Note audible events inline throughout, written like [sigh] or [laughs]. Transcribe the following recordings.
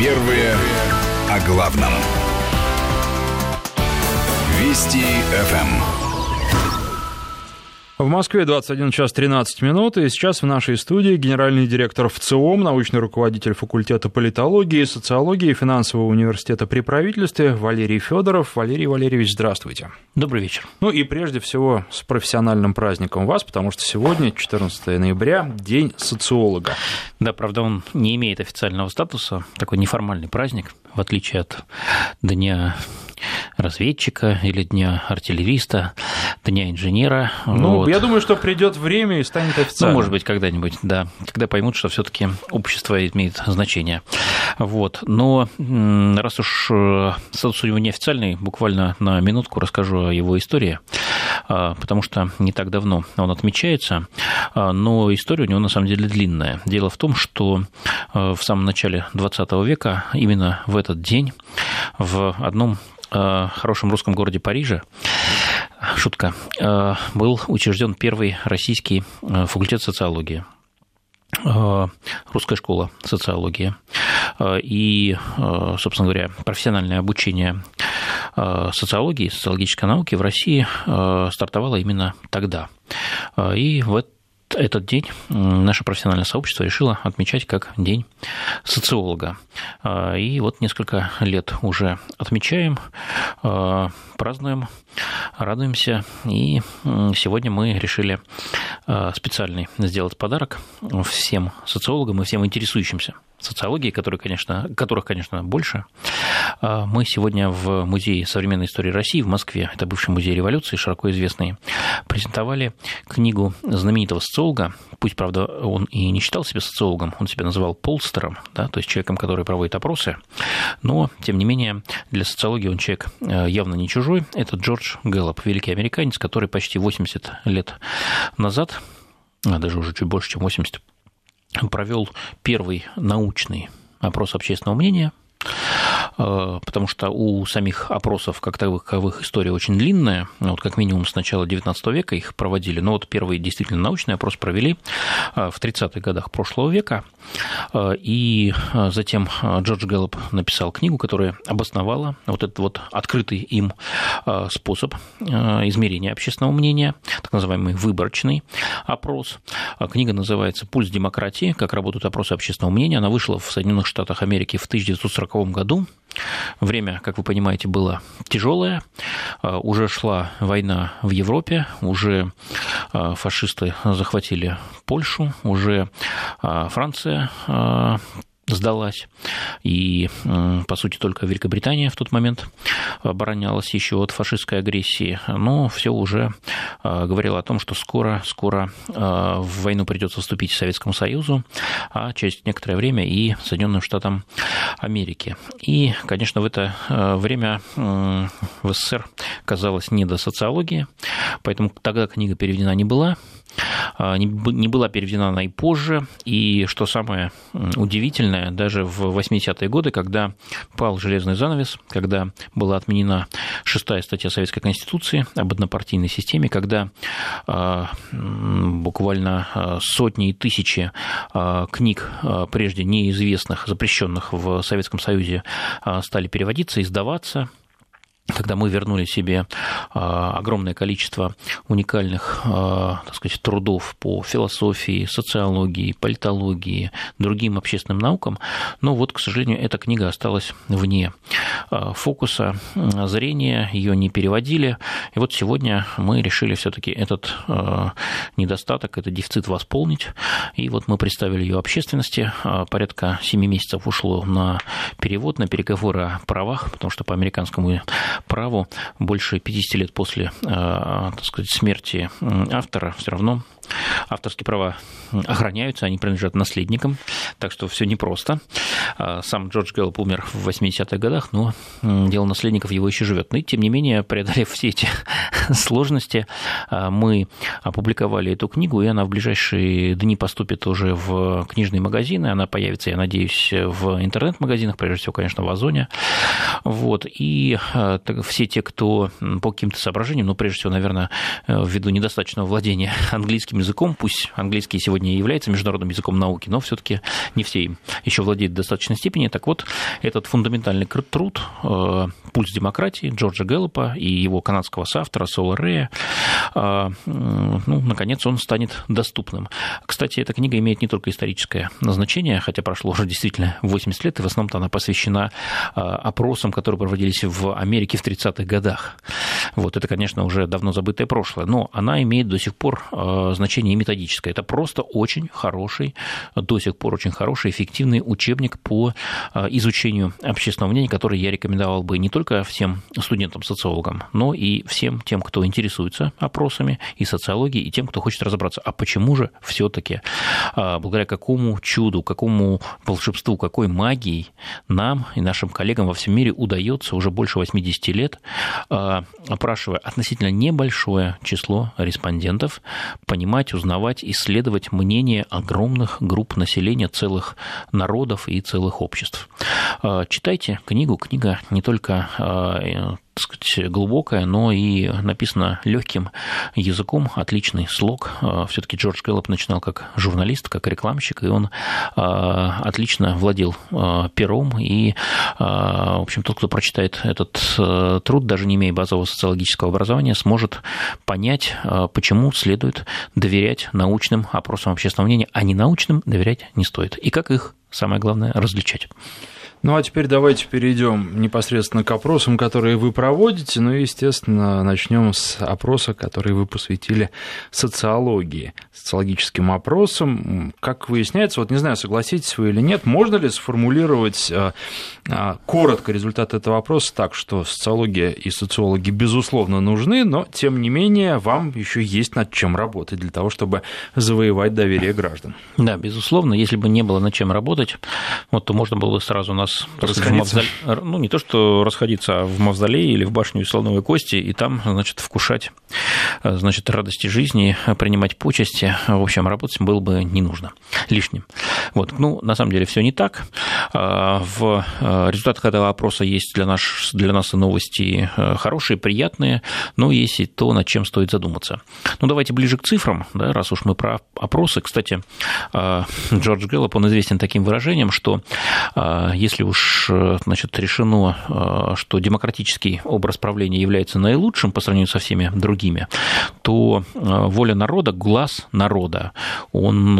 Первые о главном. Вести ФМ. В Москве 21 час 13 минут, и сейчас в нашей студии генеральный директор ВЦИОМ, научный руководитель факультета политологии, социологии и финансового университета при правительстве Валерий Федоров. Валерий Валерьевич, здравствуйте. Добрый вечер. Ну и прежде всего с профессиональным праздником вас, потому что сегодня, 14 ноября, День социолога. Да, правда, он не имеет официального статуса, такой неформальный праздник, в отличие от Дня разведчика или дня артиллериста, дня инженера. Ну, вот. я думаю, что придет время и станет официально. Ну, может быть, когда-нибудь, да, когда поймут, что все-таки общество имеет значение. Вот. Но раз уж э, статус у него неофициальный, буквально на минутку расскажу о его истории, а, потому что не так давно он отмечается, а, но история у него на самом деле длинная. Дело в том, что э, в самом начале 20 века, именно в этот день, в одном Э, хорошем русском городе Париже, шутка, э, был учрежден первый российский э, факультет социологии русская школа социологии. И, собственно говоря, профессиональное обучение социологии, социологической науки в России стартовало именно тогда. И в этот день наше профессиональное сообщество решило отмечать как День социолога. А, и вот несколько лет уже отмечаем, а, празднуем, радуемся. И сегодня мы решили а, специальный сделать подарок всем социологам и всем интересующимся социологии, которые, конечно, которых, конечно, больше. Мы сегодня в Музее современной истории России в Москве, это бывший музей революции, широко известный, презентовали книгу знаменитого социолога, пусть, правда, он и не считал себя социологом, он себя называл полстером, да, то есть человеком, который проводит опросы, но, тем не менее, для социологии он человек э, явно не чужой. Это Джордж Гэллоп, великий американец, который почти 80 лет назад, а даже уже чуть больше, чем 80, провел первый научный опрос общественного мнения потому что у самих опросов как таковых история очень длинная, вот как минимум с начала XIX века их проводили, но вот первый действительно научный опрос провели э, в 30-х годах прошлого века, э, и затем Джордж Гэллоп написал книгу, которая обосновала вот этот вот открытый им способ измерения общественного мнения, так называемый выборочный опрос. Книга называется «Пульс демократии. Как работают опросы общественного мнения». Она вышла в Соединенных Штатах Америки в 1940 году. Время, как вы понимаете, было тяжелое. А, уже шла война в Европе, уже а, фашисты захватили Польшу, уже а, Франция сдалась. И, по сути, только Великобритания в тот момент оборонялась еще от фашистской агрессии. Но все уже а, говорило о том, что скоро, скоро а, в войну придется вступить Советскому Союзу, а через некоторое время и Соединенным Штатам Америки. И, конечно, в это время в СССР казалось не до социологии, поэтому тогда книга переведена не была. А, не была переведена она и позже. И что самое удивительное, даже в 80-е годы, когда пал железный занавес, когда была отменена шестая статья Советской Конституции об однопартийной системе, когда а, буквально а, сотни и тысячи книг, прежде неизвестных, запрещенных в Советском Союзе, стали переводиться, издаваться, когда мы вернули себе а, огромное количество уникальных а, так сказать, трудов по философии, социологии, политологии, другим общественным наукам, но вот, к сожалению, эта книга осталась вне а, фокуса зрения, ее не переводили, и вот сегодня мы решили все-таки этот недостаток, этот дефицит восполнить, и вот мы представили ее общественности, порядка 7 месяцев ушло на перевод, на переговоры о правах, потому что по американскому праву больше 50 лет после э, так сказать, смерти автора все равно авторские права охраняются, они принадлежат наследникам, так что все непросто. А, сам Джордж Гэллоп умер в 80-х годах, но дело наследников его еще живет. Но и тем не менее, преодолев все эти [laughs] сложности, а, мы опубликовали эту книгу, и она в ближайшие дни поступит уже в книжные магазины. Она появится, я надеюсь, в интернет-магазинах, прежде всего, конечно, в Озоне. Вот. И а, все те, кто по каким-то соображениям, ну, прежде всего, наверное, ввиду недостаточного владения [laughs] английским языком, пусть английский сегодня и является международным языком науки, но все-таки не все им еще владеют в достаточной степени. Так вот, этот фундаментальный труд э, «Пульс демократии» Джорджа Гэллопа и его канадского соавтора Сола Рея, э, ну, наконец, он станет доступным. Кстати, эта книга имеет не только историческое назначение, хотя прошло уже действительно 80 лет, и в основном-то она посвящена э, опросам, которые проводились в Америке в 30-х годах. Вот это, конечно, уже давно забытое прошлое, но она имеет до сих пор значение методическое. Это просто очень хороший, до сих пор очень хороший, эффективный учебник по изучению общественного мнения, который я рекомендовал бы не только всем студентам-социологам, но и всем тем, кто интересуется опросами и социологией, и тем, кто хочет разобраться, а почему же все-таки, а, благодаря какому чуду, какому волшебству, какой магии нам и нашим коллегам во всем мире удается уже больше 80 лет, а, опрашивая относительно небольшое число респондентов, понимать, узнавать, исследовать мнение огромных групп населения, целых народов и целых обществ. А, читайте книгу. Книга не только а, так сказать, глубокая, но и написана легким языком, отличный слог. А, Все-таки Джордж Гэллоп начинал как журналист, как рекламщик, и он отлично владел пером. И, в общем, тот, кто прочитает этот труд, даже не имея базового социологического образования, сможет понять, почему следует доверять научным опросам общественного мнения, а не научным доверять не стоит. И как их, самое главное, различать. Ну а теперь давайте перейдем непосредственно к опросам, которые вы проводите. Ну и, естественно, начнем с опроса, который вы посвятили социологии, социологическим опросам. Как выясняется, вот не знаю, согласитесь вы или нет, можно ли сформулировать а, а, коротко результат этого опроса так, что социология и социологи, безусловно, нужны, но, тем не менее, вам еще есть над чем работать для того, чтобы завоевать доверие граждан. Да, безусловно, если бы не было над чем работать, вот, то можно было бы сразу нас нас мавзоле... ну не то что расходиться, а в мавзолее или в башню слоновой кости и там, значит, вкушать, значит, радости жизни, принимать почести. В общем, работать было бы не нужно лишним. Вот, ну, на самом деле все не так. А, в а, результатах этого опроса есть для нас, для нас и новости а, хорошие, приятные, но есть и то, над чем стоит задуматься. Ну, давайте ближе к цифрам, да, раз уж мы про опросы. Кстати, Джордж Гэллоп, он известен таким выражением, что если если уж э, значит, решено, э, что демократический образ правления является наилучшим по сравнению со всеми другими, то э, воля народа, глаз народа, он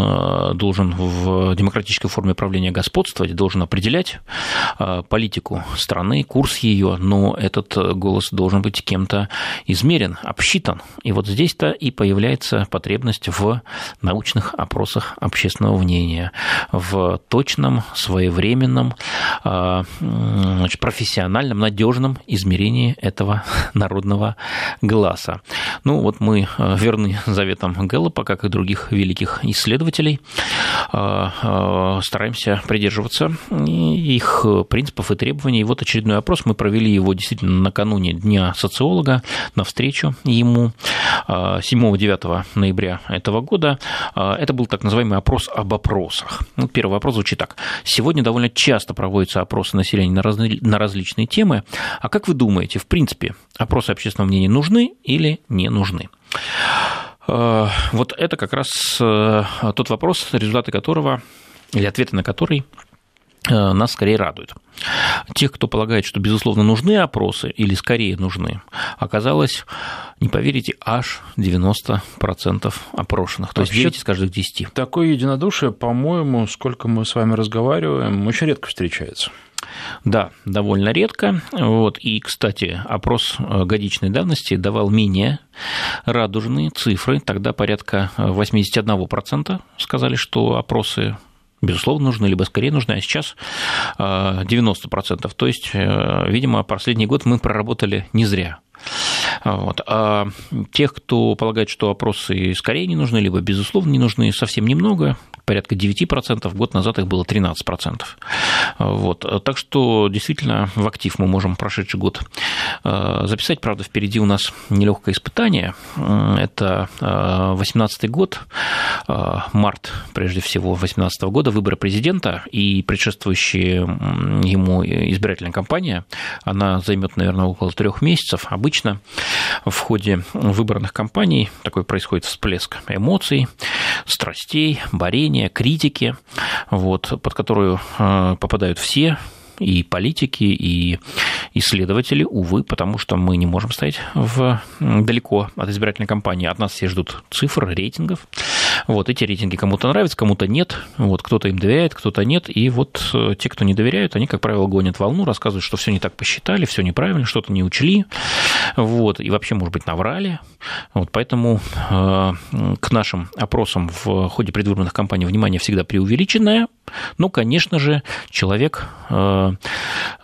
должен в демократической форме правления господствовать, должен определять политику страны, курс ее, но этот голос должен быть кем-то измерен, обсчитан. И вот здесь-то и появляется потребность в научных опросах общественного мнения, в точном, своевременном значит, профессиональном, надежном измерении этого [laughs] народного глаза. Ну, вот мы а, верны заветам Гэллопа, как и других великих исследователей, а, стараемся придерживаться их принципов и требований. И вот очередной опрос, мы провели его действительно накануне Дня социолога, на встречу ему 7-9 ноября этого года. Это был так называемый опрос об опросах. Ну, первый вопрос звучит так. Сегодня довольно часто проводят проводятся опросы населения на, разли, на различные темы. А как вы думаете, в принципе, опросы общественного мнения нужны или не нужны? Э, вот это как раз э, тот вопрос, результаты которого или ответы на который нас скорее радуют. Тех, кто полагает, что, безусловно, нужны опросы, или скорее нужны, оказалось, не поверите, аж 90% опрошенных. То есть 9 из каждых 10. Такое единодушие, по-моему, сколько мы с вами разговариваем, очень редко встречается. Да, довольно редко. Вот. И, кстати, опрос э, годичной давности давал менее радужные цифры. Тогда порядка 81% сказали, что опросы безусловно, нужны, либо скорее нужны, а сейчас 90%. То есть, э, видимо, последний год мы проработали не зря. Вот. А тех, кто полагает, что опросы скорее не нужны, либо безусловно не нужны, совсем немного, порядка 9%, год назад их было 13%. Вот. Так что действительно в актив мы можем прошедший год э, записать. Правда, впереди у нас нелегкое испытание. Это 2018 э, год, э, март, прежде всего, 2018 года, выборы президента и предшествующая ему избирательная кампания. Она займет, наверное, около трех месяцев. Обычно в ходе выборных кампаний такой происходит всплеск эмоций, страстей, борения, критики, вот, под которую э, попадают все, и политики, и исследователи, увы, потому что мы не можем стоять в, далеко от избирательной кампании. От нас все ждут цифр, рейтингов. Вот эти рейтинги кому-то нравятся, кому-то нет. Вот кто-то им доверяет, кто-то нет. И вот э, те, кто не доверяют, они, как правило, гонят волну, рассказывают, что все не так посчитали, все неправильно, что-то не учли. Вот, и вообще, может быть, наврали. Вот, поэтому э, к нашим опросам в ходе предвыборных кампаний внимание всегда преувеличенное. Но, конечно же, человек э,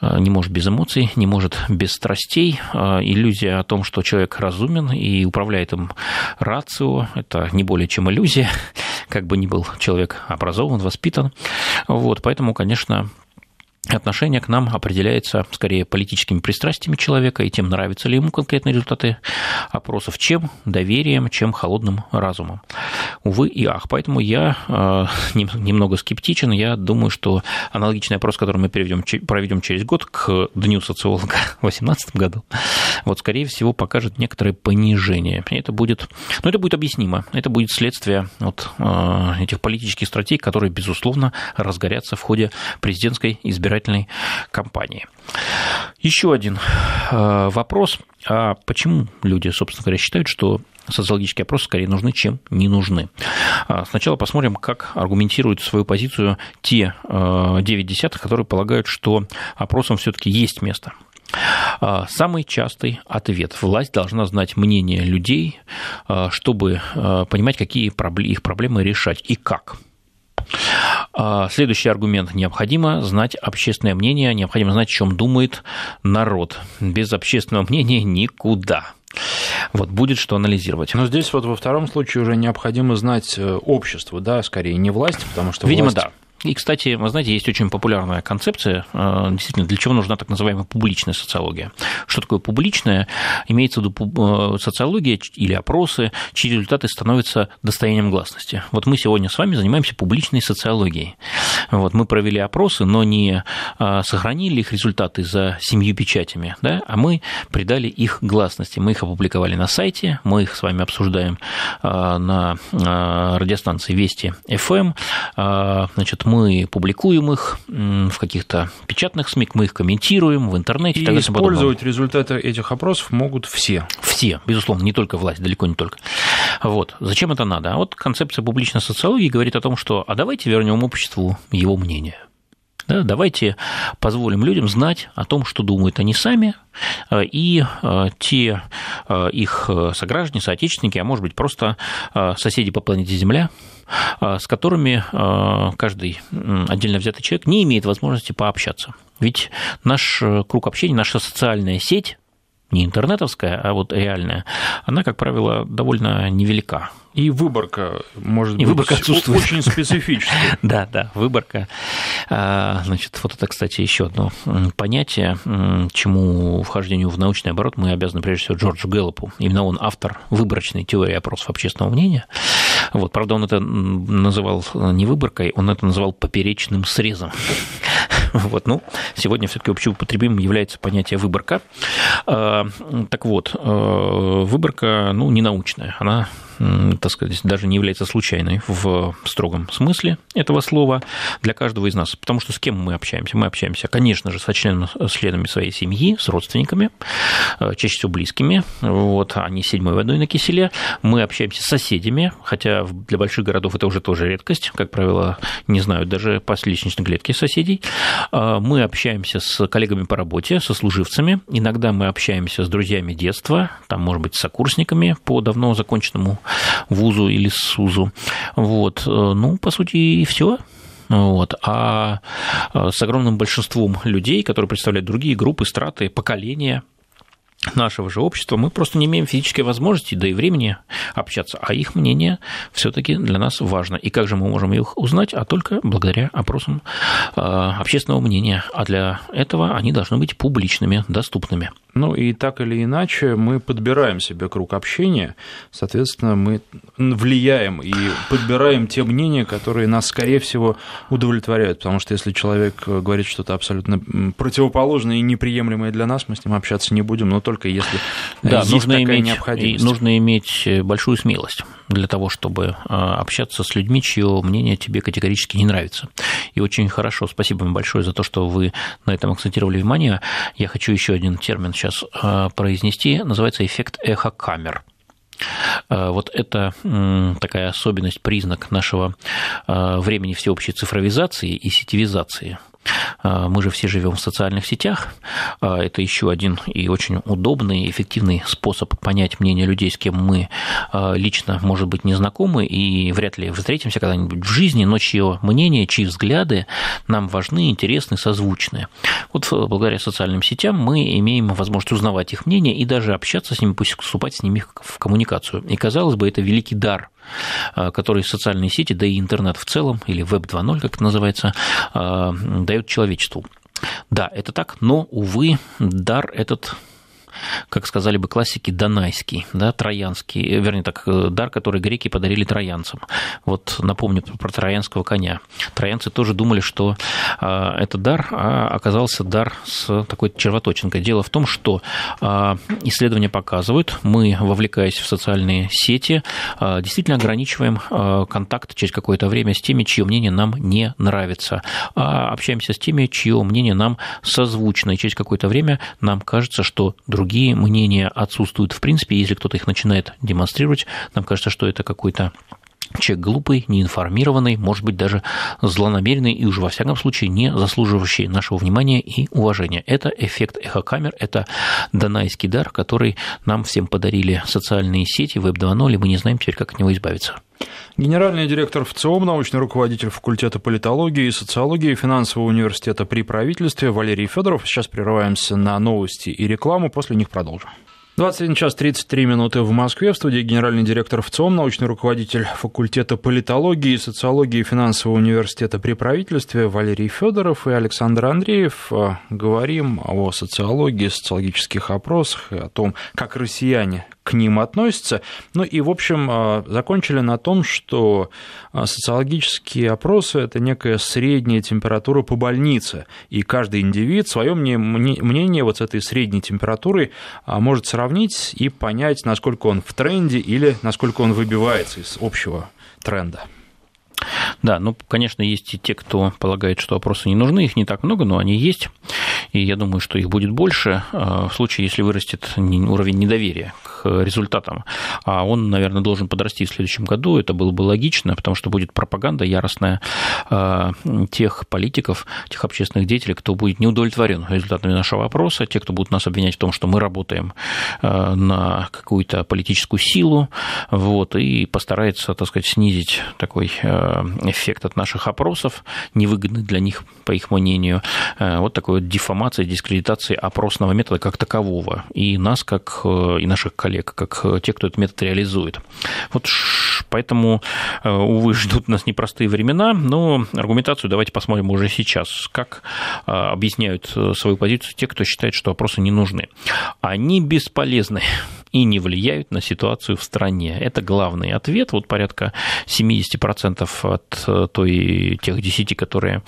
э, не может без эмоций, не может без страстей. Э, иллюзия о том, что человек разумен и управляет им рацио, это не более чем иллюзия, [laughs] как бы ни был человек образован, воспитан. Вот, поэтому, конечно, отношение к нам определяется скорее политическими пристрастиями человека и тем, нравятся ли ему конкретные результаты опросов, чем доверием, чем холодным разумом. Увы и ах. Поэтому я э, немного скептичен. Я думаю, что аналогичный опрос, который мы проведем, проведем через год к Дню социолога в 2018 году, вот, скорее всего, покажет некоторое понижение. Это будет, ну, это будет объяснимо. Это будет следствие вот, э, этих политических стратегий, которые, безусловно, разгорятся в ходе президентской избирательной избирательной кампании. Еще один э, вопрос. А почему люди, собственно говоря, считают, что социологические опросы скорее нужны, чем не нужны. А, сначала посмотрим, как аргументируют свою позицию те 9 э, десятых, которые полагают, что опросам все-таки есть место. А, самый частый ответ. Власть должна знать мнение людей, э, чтобы понимать, какие их проблемы решать и как. А, следующий аргумент. Необходимо знать общественное мнение, необходимо знать, о чем думает народ. Без общественного мнения никуда. Вот будет что анализировать. Но здесь вот во втором случае уже необходимо знать э, общество, да, скорее не власть, потому что Видимо, власть... да. И, кстати, вы знаете, есть очень популярная концепция, э, действительно, для чего нужна так называемая публичная социология. Что такое публичная? Имеется в виду э, социология или опросы, чьи результаты становятся достоянием гласности. Вот мы сегодня с вами занимаемся публичной социологией. Вот мы провели опросы, но не э, сохранили их результаты за семью печатями, да, а мы придали их гласности. Мы их опубликовали на сайте, мы их с вами обсуждаем на радиостанции Вести ФМ. Значит, мы публикуем их в каких-то печатных СМИ, мы их комментируем в интернете. И, и использовать результаты этих опросов могут все. Все, безусловно, не только власть, далеко не только. Вот. Зачем это надо? А вот концепция публичной социологии говорит о том, что а давайте вернем обществу его мнение. Да, давайте позволим людям знать о том, что думают они сами, э, и э, те э, их сограждане, соотечественники, а может быть просто соседи по планете Земля, с которыми каждый отдельно взятый человек не имеет возможности пообщаться. Ведь наш круг общения, наша социальная сеть, не интернетовская, а вот реальная, она, как правило, довольно невелика. И выборка может и быть выборка отсутствует. очень специфическая. [laughs] Да, да, выборка. А, значит, вот это, кстати, еще одно понятие, чему вхождению в научный оборот мы обязаны прежде всего Джорджу Гэллопу. Именно он автор выборочной теории опросов общественного мнения. Вот, правда, он это называл не выборкой, он это называл поперечным срезом. [laughs] Вот, ну, сегодня все-таки общеупотребимым является понятие выборка. А, так вот, э, выборка, ну, не научная, она так сказать, даже не является случайной в строгом смысле этого слова для каждого из нас. Потому что с кем мы общаемся? Мы общаемся, конечно же, с членами, членами своей семьи, с родственниками, э, чаще всего близкими. Вот, они седьмой водой на киселе. Мы общаемся с соседями, хотя для больших городов это уже тоже редкость. Как правило, не знают даже по личностной клетке соседей. А, мы общаемся с коллегами по работе, со служивцами. Иногда мы общаемся с друзьями детства, там, может быть, с сокурсниками по давно законченному вузу или СУЗу. Вот. Э, ну, по сути, и все. Вот. А э, с огромным большинством людей, которые представляют другие группы, страты, поколения, нашего же общества, мы просто не имеем физической возможности, да и времени общаться, а их мнение все-таки для нас важно. И как же мы можем их узнать? А только благодаря опросам э, общественного мнения. А для этого они должны быть публичными, доступными. Ну и так или иначе мы подбираем себе круг общения, соответственно, мы влияем и подбираем те мнения, которые нас, скорее всего, удовлетворяют, потому что если человек говорит что-то абсолютно противоположное и неприемлемое для нас, мы с ним общаться не будем, но только если да, есть нужно такая иметь, необходимость. Нужно иметь большую смелость для того, чтобы общаться с людьми, чье мнение тебе категорически не нравится. И очень хорошо, спасибо вам большое за то, что вы на этом акцентировали внимание. Я хочу еще один термин сейчас сейчас э, произнести, называется эффект эхокамер. Э, вот это такая особенность, признак нашего э, времени всеобщей цифровизации и сетевизации – а, мы же все живем в социальных сетях. А, это еще один и очень удобный, эффективный способ понять мнение людей, с кем мы а, лично, может быть, не знакомы и вряд ли встретимся когда-нибудь в жизни, но чье мнение, чьи взгляды нам важны, интересны, созвучны. Вот благодаря социальным сетям мы имеем возможность узнавать их мнение и даже общаться с ними, пусть вступать с ними в коммуникацию. И казалось бы, это великий дар Э, который социальные сети, да и интернет в целом, или Web 2.0, как это называется, э, дает человечеству. Да, это так, но, увы, дар этот как сказали бы классики, донайский, да, троянский, э, вернее так, э, дар, который греки подарили троянцам. Вот напомню про троянского коня. Троянцы тоже думали, что а, это дар, а оказался дар с такой червоточинкой. Дело в том, что а, исследования показывают, мы, вовлекаясь в социальные сети, а, действительно ограничиваем контакт через какое-то время с теми, чье мнение нам не нравится, а общаемся с теми, чье мнение нам созвучно, и через какое-то время нам кажется, что другие другие мнения отсутствуют. В принципе, если кто-то их начинает демонстрировать, нам кажется, что это какой-то человек глупый, неинформированный, может быть, даже злонамеренный и уже во всяком случае не заслуживающий нашего внимания и уважения. Это эффект эхокамер, это донайский дар, который нам всем подарили социальные сети, Web 2.0, и мы не знаем теперь, как от него избавиться. Генеральный директор ВЦИОМ, научный руководитель факультета политологии и социологии финансового университета при правительстве Валерий Федоров. Сейчас прерываемся на новости и рекламу, после них продолжим. 21 час 33 минуты в Москве. В студии генеральный директор ВЦИОМ, научный руководитель факультета политологии и социологии финансового университета при правительстве Валерий Федоров и Александр Андреев. Говорим о социологии, социологических опросах, о том, как россияне к ним относятся. Ну и, в общем, а, закончили на том, что а, социологические опросы – это некая средняя температура по больнице, и каждый индивид свое мнение вот с этой средней температурой а, может сравнить и понять, насколько он в тренде или насколько он выбивается из общего тренда. Да, ну, конечно, есть и те, кто полагает, что опросы не нужны, их не так много, но они есть, и я думаю, что их будет больше в случае, если вырастет уровень недоверия к результатам. А он, наверное, должен подрасти в следующем году, это было бы логично, потому что будет пропаганда яростная тех политиков, тех общественных деятелей, кто будет не удовлетворен результатами нашего опроса, те, кто будут нас обвинять в том, что мы работаем на какую-то политическую силу, вот, и постарается, так сказать, снизить такой эффект от наших опросов, невыгодный для них, по их мнению. Э, вот такой вот дефамация, дискредитация опросного метода как такового. И нас, как э, и наших коллег, как те, кто этот метод реализует. Вот поэтому, увы, ждут нас непростые времена, но аргументацию давайте посмотрим уже сейчас. Как объясняют свою позицию те, кто считает, что опросы не нужны. Они бесполезны и не влияют на ситуацию в стране. Это главный ответ. Вот порядка 70% от э, той, тех 10, которые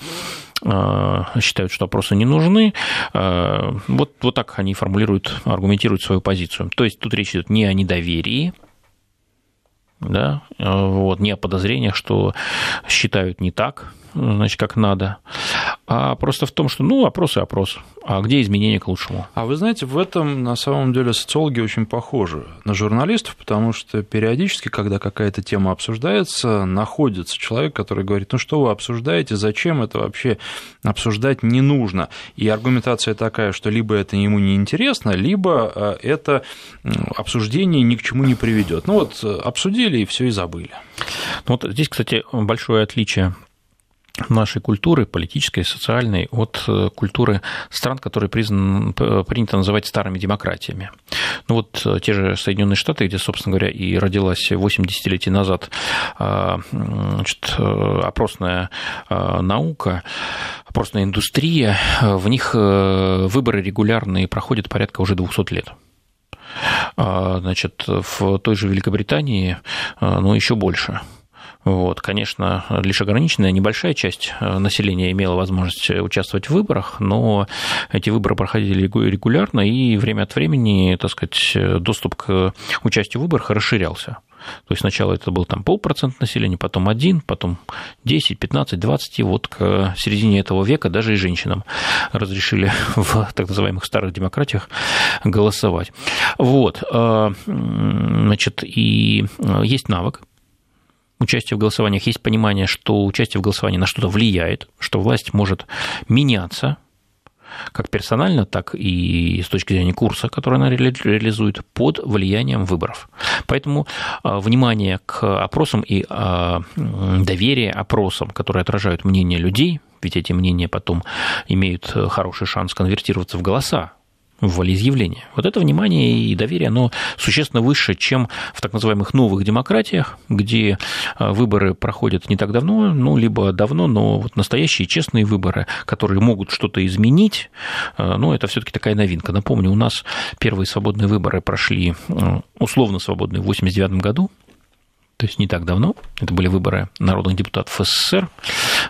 э, считают, что опросы не нужны. Э, вот, вот так они формулируют, аргументируют свою позицию. То есть тут речь идет не о недоверии, да, вот, не о подозрениях, что считают не так, значит, как надо, а просто в том, что, ну, опрос и опрос. А где изменения к лучшему? А вы знаете, в этом на самом деле социологи очень похожи на журналистов, потому что периодически, когда какая-то тема обсуждается, находится человек, который говорит, ну что вы обсуждаете, зачем это вообще обсуждать не нужно. И аргументация такая, что либо это ему не интересно, либо э, это обсуждение ни к чему не приведет. Ну вот обсудили и все и забыли. Ну вот здесь, кстати, большое отличие нашей культуры, политической, социальной, от э, культуры стран, которые признан, принято называть старыми демократиями. Ну вот э, те же Соединенные Штаты, где, собственно говоря, и родилась 8 десятилетий назад а, значит, э, опросная наука, опросная индустрия, в них выборы регулярные проходят порядка уже 200 лет. А, значит, в той же Великобритании, ну, еще больше – вот, конечно, лишь ограниченная небольшая часть э, населения имела возможность участвовать в выборах, но эти выборы проходили регулярно, и время от времени, так сказать, доступ к участию в выборах расширялся. То есть сначала это был там полпроцент населения, потом один, потом 10, 15, 20, и вот к середине этого века даже и женщинам разрешили [laughs] в так называемых старых демократиях голосовать. Вот, э, значит, и э, есть навык, участия в голосованиях есть понимание, что участие в голосовании на что-то влияет, что власть может меняться, как персонально, так и с точки зрения курса, который она реализует, под влиянием выборов. Поэтому а, внимание к опросам и а, доверие опросам, которые отражают мнение людей, ведь эти мнения потом имеют хороший шанс конвертироваться в голоса в волеизъявление. Вот это внимание и доверие, оно существенно выше, чем в так называемых новых демократиях, где а, выборы проходят не так давно, ну, либо давно, но вот настоящие честные выборы, которые могут что-то изменить, ну, это все таки такая новинка. Напомню, у нас первые свободные выборы прошли условно свободные в 1989 году, то есть не так давно. Это были выборы народных депутатов СССР.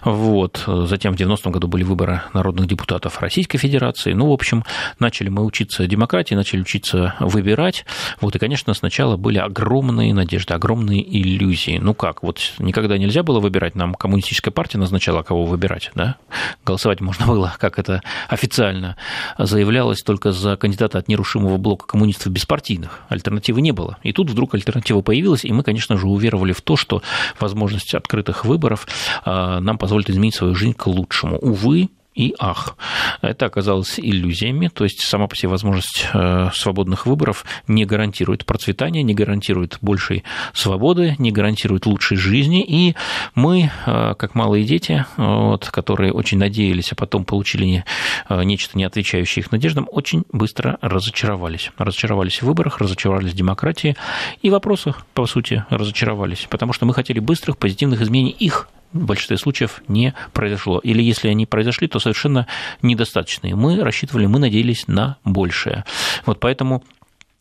Вот. Затем в 90-м году были выборы народных депутатов Российской Федерации. Ну, в общем, начали мы учиться демократии, начали учиться выбирать. Вот, и, конечно, сначала были огромные надежды, огромные иллюзии. Ну как, вот никогда нельзя было выбирать, нам коммунистическая партия назначала, кого выбирать, да? Голосовать можно было, как это официально заявлялось, только за кандидата от нерушимого блока коммунистов беспартийных. Альтернативы не было. И тут вдруг альтернатива появилась, и мы, конечно же, уверовали в то, что возможность открытых выборов а, нам позволит изменить свою жизнь к лучшему. Увы, и ах. Это оказалось иллюзиями, то есть сама по себе возможность э, свободных выборов не гарантирует процветания, не гарантирует большей свободы, не гарантирует лучшей жизни, и мы, э, как малые дети, вот, которые очень надеялись, а потом получили э, нечто, не отвечающее их надеждам, очень быстро разочаровались. Разочаровались в выборах, разочаровались в демократии и вопросах, по сути, разочаровались, потому что мы хотели быстрых, позитивных изменений их в большинстве случаев не произошло. Или если они произошли, то совершенно недостаточные. Мы рассчитывали, мы надеялись на большее. Вот поэтому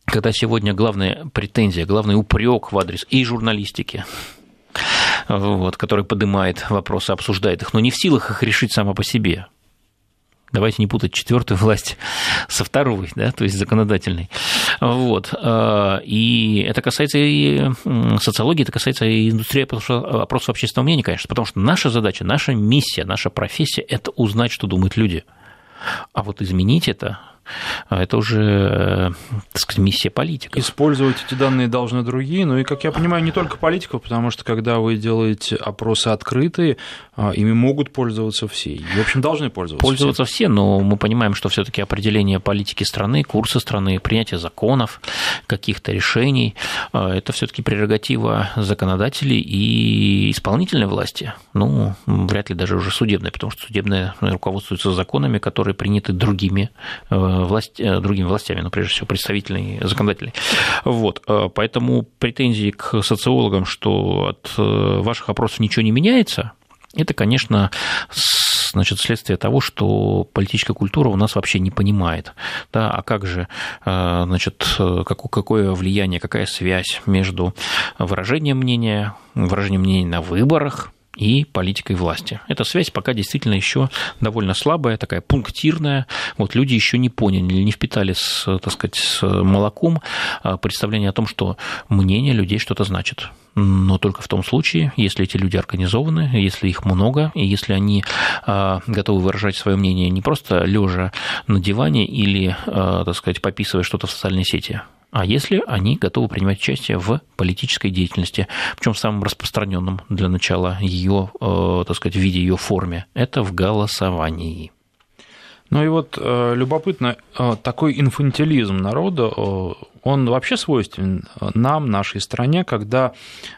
когда сегодня главная претензия, главный упрек в адрес и журналистики, вот, который поднимает вопросы, обсуждает их, но не в силах их решить сама по себе. Давайте не путать четвертую [laughs] власть со второй, да, то есть законодательной. Вот. Э, и это касается и социологии, это касается и индустрии опросов общественного мнения, конечно, потому что наша задача, наша миссия, наша профессия – это узнать, что думают люди. А вот изменить это а это уже, э, так сказать, миссия политиков. Использовать эти данные должны другие, ну и, как я понимаю, не только политиков, потому что когда вы делаете опросы открытые, а, ими могут пользоваться все. И, в общем, должны пользоваться Пользоваться все, все но мы понимаем, что все таки определение политики страны, курса страны, принятие законов, каких-то решений, а, это все таки прерогатива законодателей и исполнительной власти. Ну, вряд ли даже уже судебной, потому что судебная руководствуется законами, которые приняты другими э, власть, э, другими властями, но прежде всего представительной, законодательной. Вот, э, поэтому претензии к социологам, что от э, ваших опросов ничего не меняется, это, конечно, значит, следствие того, что политическая культура у нас вообще не понимает. Да, а как же, значит, какое влияние, какая связь между выражением мнения, выражением мнения на выборах, и политикой власти. Эта связь пока действительно еще довольно слабая, такая пунктирная. Вот люди еще не поняли, не впитали с, так сказать, с молоком а, представление о том, что мнение людей что-то значит но только в том случае, если эти люди организованы, если их много, и если они а, готовы выражать свое мнение не просто лежа на диване или, а, так сказать, пописывая что-то в социальной сети, а если они готовы принимать участие в политической деятельности, причем в самом распространенном для начала ее, э, так сказать, в виде ее форме, это в голосовании. Ну и вот э, любопытно, э, такой инфантилизм народа, он вообще свойственен нам, нашей стране, когда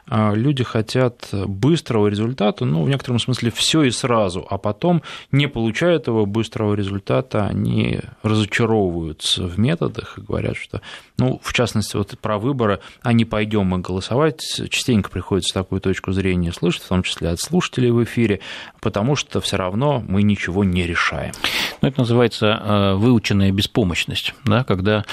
люди хотят быстрого результата, ну, в некотором смысле, все и сразу, а потом, не получая этого быстрого результата, они разочаровываются в методах и говорят, что, ну, в частности, вот про выборы, а не пойдем мы голосовать, частенько приходится такую точку зрения слышать, в том числе от слушателей в эфире, потому что все равно мы ничего не решаем. Ну, это называется э, выученная беспомощность, да, когда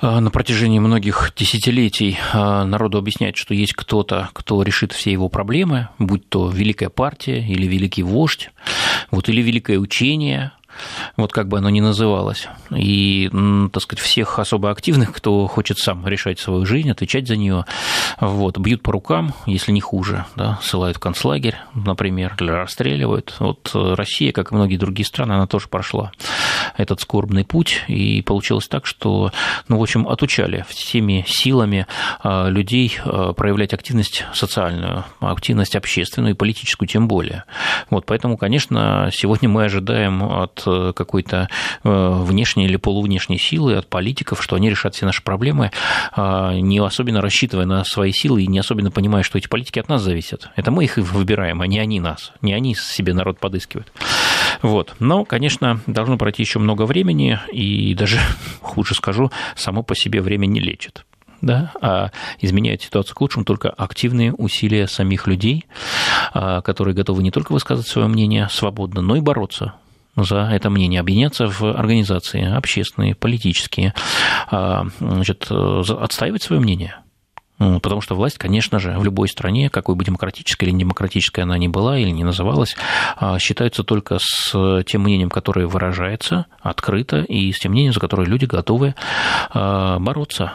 э, на протяжении многих десятилетий э, народу объясняют, что есть кто-то, кто решит все его проблемы, будь то великая партия или великий вождь, вот, или великое учение, вот как бы оно ни называлось. И, так сказать, всех особо активных, кто хочет сам решать свою жизнь, отвечать за нее, вот, бьют по рукам, если не хуже, да, ссылают в концлагерь, например, или расстреливают. Вот Россия, как и многие другие страны, она тоже прошла этот скорбный путь, и получилось так, что, ну, в общем, отучали всеми силами а, людей а, проявлять активность социальную, активность общественную и политическую тем более. Вот, поэтому, конечно, сегодня мы ожидаем от Э, какой-то э, внешней или полувнешней силы, от политиков, что они решат все наши проблемы, а, не особенно рассчитывая на свои силы и не особенно понимая, что эти политики от нас зависят. Это мы их выбираем, а не они нас, не они себе народ подыскивают. Вот. Но, конечно, должно пройти еще много времени, и даже, [laughs] хуже скажу, само по себе время не лечит да, а изменяют ситуацию к лучшему только активные усилия самих людей, а, которые готовы не только высказывать свое мнение свободно, но и бороться за это мнение, объединяться в организации общественные, политические, а, значит, отстаивать свое мнение. Ну, потому что власть, конечно же, в любой стране, какой бы демократической или демократической она ни была или не называлась, а, считается только с тем мнением, которое выражается открыто, и с тем мнением, за которое люди готовы а, бороться.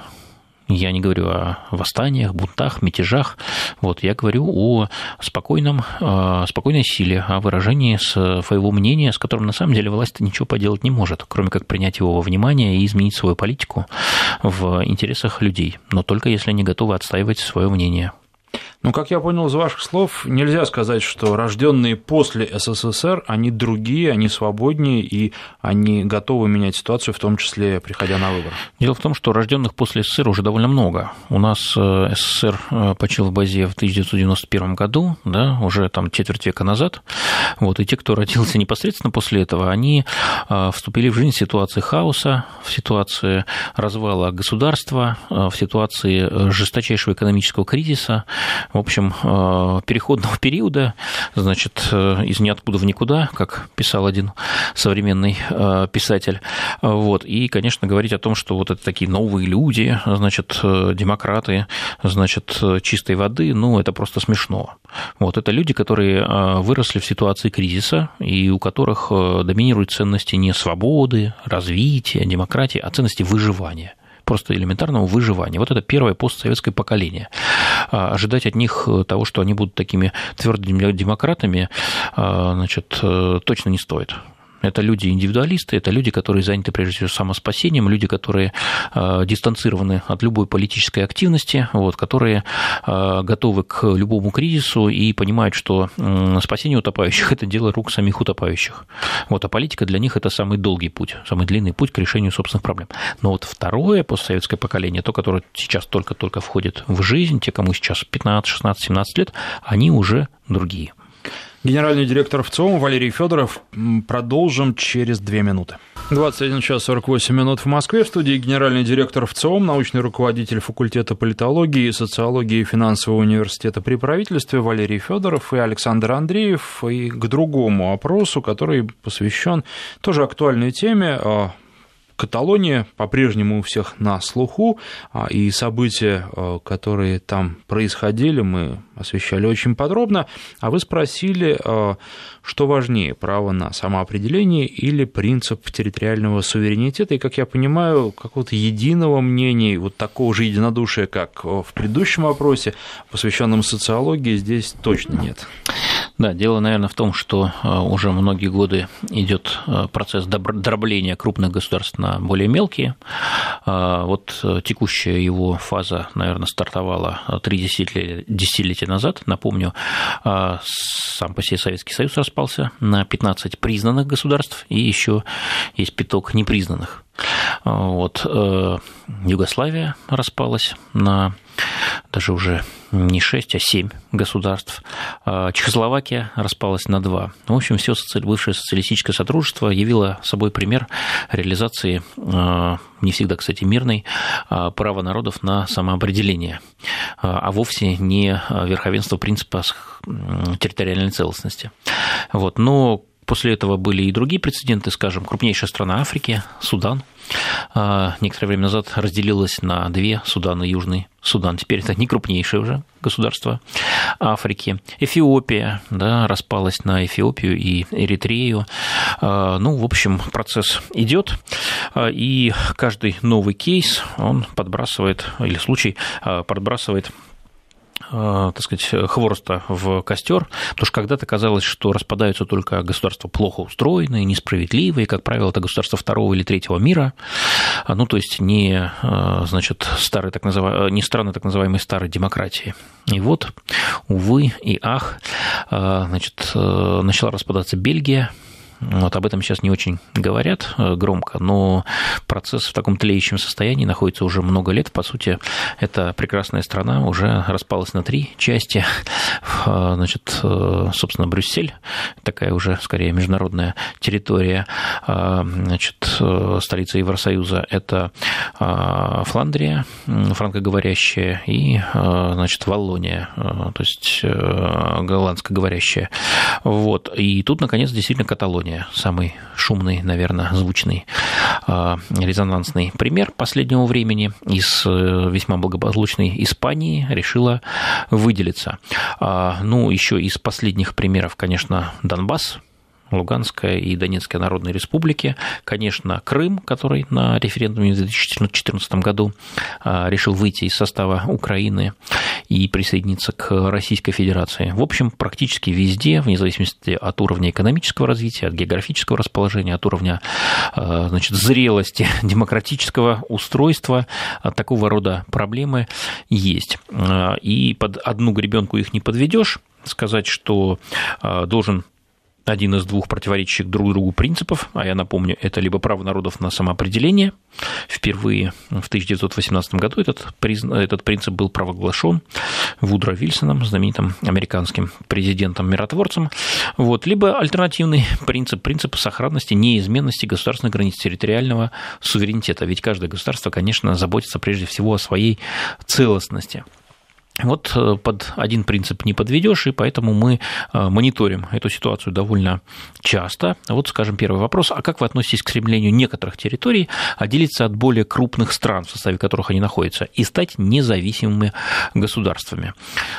Я не говорю о восстаниях, бунтах, мятежах. Вот, я говорю о спокойном, спокойной силе, о выражении своего мнения, с которым на самом деле власть ничего поделать не может, кроме как принять его во внимание и изменить свою политику в интересах людей. Но только если они готовы отстаивать свое мнение. Ну, как я понял из ваших слов, нельзя сказать, что рожденные после СССР, они другие, они свободнее, и они готовы менять ситуацию, в том числе приходя на выборы. Дело в том, что рожденных после СССР уже довольно много. У нас э, СССР э, почил в базе в 1991 году, да, уже там четверть века назад. Вот, и те, кто родился непосредственно после этого, они э, вступили в жизнь в ситуации хаоса, в ситуации развала государства, в ситуации жесточайшего экономического кризиса, в общем, э, переходного периода, значит, э, из ниоткуда в никуда, как писал один современный э, писатель. Вот. И, конечно, говорить о том, что вот это такие новые люди, значит, демократы, значит, чистой воды, ну, это просто смешно. Вот. Это люди, которые выросли в ситуации кризиса, и у которых доминируют ценности не свободы, развития, демократии, а ценности выживания просто элементарного выживания. Вот это первое постсоветское поколение. А, ожидать от них того, что они будут такими твердыми демократами, а, значит, э, точно не стоит. Это люди индивидуалисты, это люди, которые заняты прежде всего самоспасением, люди, которые э, дистанцированы от любой политической активности, вот, которые э, готовы к любому кризису и понимают, что спасение утопающих – это дело рук самих утопающих. Вот, а политика для них – это самый долгий путь, самый длинный путь к решению собственных проблем. Но вот второе постсоветское поколение, то, которое сейчас только-только входит в жизнь, те, кому сейчас 15, 16, 17 лет, они уже другие. Генеральный директор ВЦИОМ Валерий Федоров. Продолжим через две минуты. 21 час 48 минут в Москве. В студии генеральный директор ВЦИОМ, научный руководитель факультета политологии и социологии финансового университета при правительстве Валерий Федоров и Александр Андреев. И к другому опросу, который посвящен тоже актуальной теме а, Каталония по-прежнему у всех на слуху, а, и события, а, которые там происходили, мы освещали очень подробно. А вы спросили, а, что важнее, право на самоопределение или принцип территориального суверенитета. И, как я понимаю, какого-то единого мнения, вот такого же единодушия, как в предыдущем вопросе, посвященном социологии, здесь точно нет. Да, дело, наверное, в том, что э, уже многие годы идет э, процесс дробления крупных государств на более мелкие. Э, вот текущая его фаза, наверное, стартовала три десятилетия назад. Напомню, сам по себе Советский Союз распался на 15 признанных государств, и еще есть пяток непризнанных. Вот. Югославия распалась на даже уже не 6, а 7 государств. А, Чехословакия распалась на два. В общем, все бывшее социалистическое сотрудничество явило собой пример реализации, а, не всегда, кстати, мирной, а, права народов на самоопределение, а вовсе не верховенство принципа территориальной целостности. Вот. Но после этого были и другие прецеденты, скажем, крупнейшая страна Африки, Судан, а, некоторое время назад разделилась на две, Судан и Южный Судан. Теперь это не крупнейшее уже государство Африки. Эфиопия да, распалась на Эфиопию и Эритрею. А, ну, в общем, процесс идет, а, и каждый новый кейс, он подбрасывает, или случай подбрасывает так сказать, хвороста в костер, потому что когда-то казалось, что распадаются только государства плохо устроенные, несправедливые, как правило, это государства второго или третьего мира, а, ну, то есть не, э, значит, старые, так называемые, не страны так называемой старой демократии. И вот, увы и ах, э, значит, начала распадаться Бельгия, вот об этом сейчас не очень говорят э, громко, но процесс в таком тлеющем состоянии находится уже много лет. По сути, эта прекрасная страна уже распалась на три части. Э, значит, э, собственно, Брюссель, такая уже скорее международная территория, значит, столица Евросоюза, это Фландрия, франкоговорящая, и, значит, Валлония, то есть голландскоговорящая. Вот. И тут, наконец, действительно Каталония Япония самый шумный, наверное, звучный а, резонансный пример последнего времени из э, весьма благополучной Испании решила выделиться. А, ну, еще из последних примеров, конечно, Донбасс, Луганская и Донецкая народные республики. Конечно, Крым, который на референдуме в 2014 году а, решил выйти из состава Украины и присоединиться к Российской Федерации. В общем, практически везде, вне зависимости от уровня экономического развития, от географического расположения, от уровня а, значит, зрелости [laughs] демократического устройства, такого рода проблемы есть. А, и под одну гребенку их не подведешь, сказать, что должен один из двух противоречащих друг другу принципов, а я напомню, это либо право народов на самоопределение. Впервые в 1918 году этот, этот принцип был провозглашен Вудро Вильсоном, знаменитым американским президентом-миротворцем. Вот. Либо альтернативный принцип, принцип сохранности, неизменности государственных границ территориального суверенитета. Ведь каждое государство, конечно, заботится прежде всего о своей целостности. Вот э, под один принцип не подведешь, и поэтому мы э, мониторим эту ситуацию довольно часто. Вот, скажем, первый вопрос. А как вы относитесь к стремлению некоторых территорий отделиться от более крупных стран, в составе которых они находятся, и стать независимыми государствами?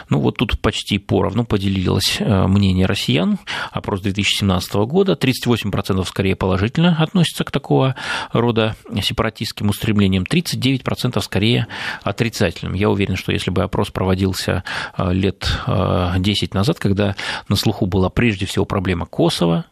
Ну, вот тут почти поровну поделилось э, мнение россиян. Опрос 2017 года. 38% скорее положительно относятся к такого рода сепаратистским устремлениям, 39% скорее отрицательным. Я уверен, что если бы опрос проводился э, лет 10 э, назад, когда на слуху была прежде всего проблема Косово,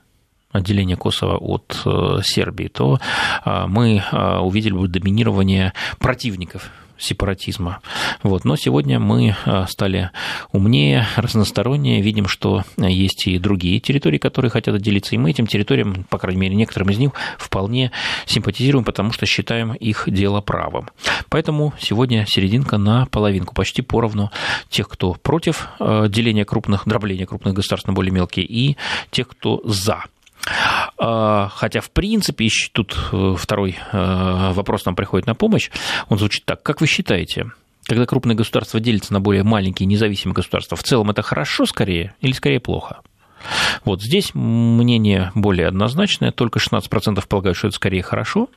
отделение Косово от э, Сербии, то мы увидели бы доминирование противников сепаратизма. Вот. Но сегодня мы а, стали умнее, разностороннее, видим, что есть и другие территории, которые хотят отделиться, и мы этим территориям, по крайней мере, некоторым из них вполне симпатизируем, потому что считаем их дело правым. Поэтому сегодня серединка на половинку, почти поровну тех, кто против а, деления крупных, дробления крупных государств на более мелкие, и тех, кто за. А, хотя, в принципе, тут э, второй э, вопрос нам приходит на помощь. Он звучит так. Как вы считаете, когда крупные государства делятся на более маленькие независимые государства, в целом это хорошо скорее или скорее плохо? Вот здесь мнение более однозначное. Только 16% полагают, что это скорее хорошо,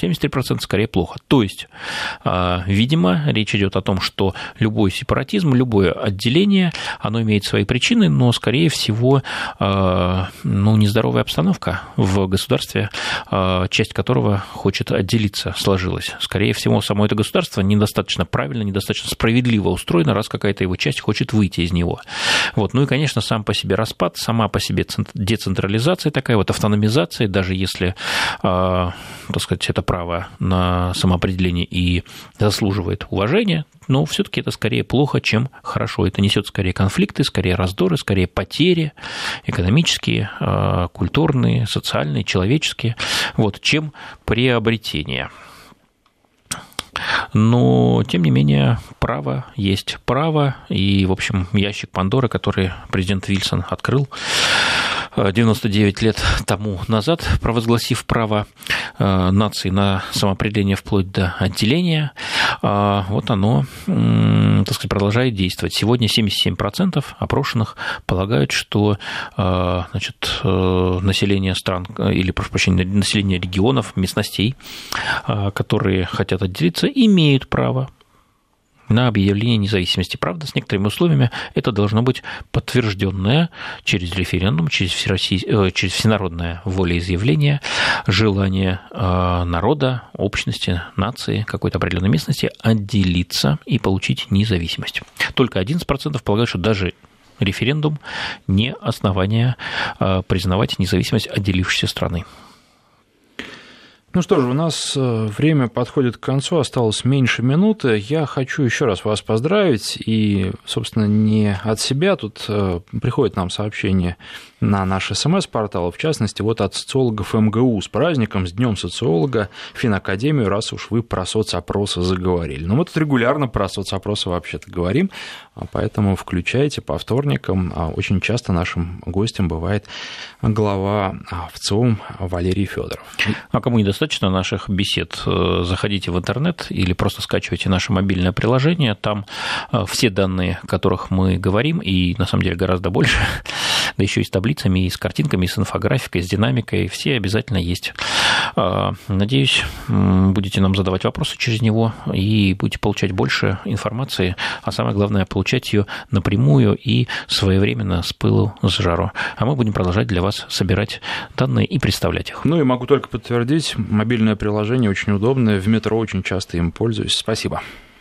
73% скорее плохо. То есть, а, видимо, речь идет о том, что любой сепаратизм, любое отделение, оно имеет свои причины, но, скорее всего, а, ну, нездоровая обстановка в государстве, а, часть которого хочет отделиться, сложилась. Скорее всего, само это государство недостаточно правильно, недостаточно справедливо устроено, раз какая-то его часть хочет выйти из него. Вот. Ну и, конечно, сам по себе распад, сама по себе децентрализация такая, вот автономизация, даже если, так сказать, это право на самоопределение и заслуживает уважения, но все-таки это скорее плохо, чем хорошо. Это несет скорее конфликты, скорее раздоры, скорее потери экономические, а, культурные, социальные, человеческие, вот, чем приобретение. Но, тем не менее, право есть право, и, в общем, ящик Пандоры, который президент Вильсон открыл, 99 лет тому назад, провозгласив право э, нации на самоопределение вплоть до отделения, а, вот оно, так сказать, продолжает действовать. Сегодня 77% опрошенных полагают, что э, значит, э, население стран, или, прошу прощения, население регионов, местностей, которые хотят отделиться, имеют право на объявление независимости. Правда, с некоторыми условиями это должно быть подтвержденное через референдум, через, всероссий... Э, через всенародное волеизъявление, желание э, народа, общности, нации, какой-то определенной местности отделиться и получить независимость. Только 11% полагают, что даже референдум не основание э, признавать независимость отделившейся страны. Ну что же, у нас э, время подходит к концу, осталось меньше минуты. Я хочу еще раз вас поздравить. И, собственно, не от себя. Тут э, приходит нам сообщение на наш СМС-портал, в частности, вот от социологов МГУ с праздником, с Днем социолога, Финакадемию, раз уж вы про соцопросы заговорили. Но мы тут регулярно про соцопросы вообще-то говорим, а поэтому включайте по вторникам. А очень часто нашим гостем бывает глава ВЦИОМ Валерий Федоров. А кому недостаточно наших бесед, э, заходите в интернет или просто скачивайте наше мобильное приложение, там э, все данные, о которых мы говорим, и на самом деле гораздо больше, [laughs] да еще и с таблицами, и с картинками, и с инфографикой, и с динамикой, все обязательно есть. А, надеюсь, будете нам задавать вопросы через него и будете получать больше информации, а самое главное, получать ее напрямую и своевременно с пылу, с жару. А мы будем продолжать для вас собирать данные и представлять их. Ну и могу только подтвердить, мобильное приложение очень удобное, в метро очень часто им пользуюсь. Спасибо.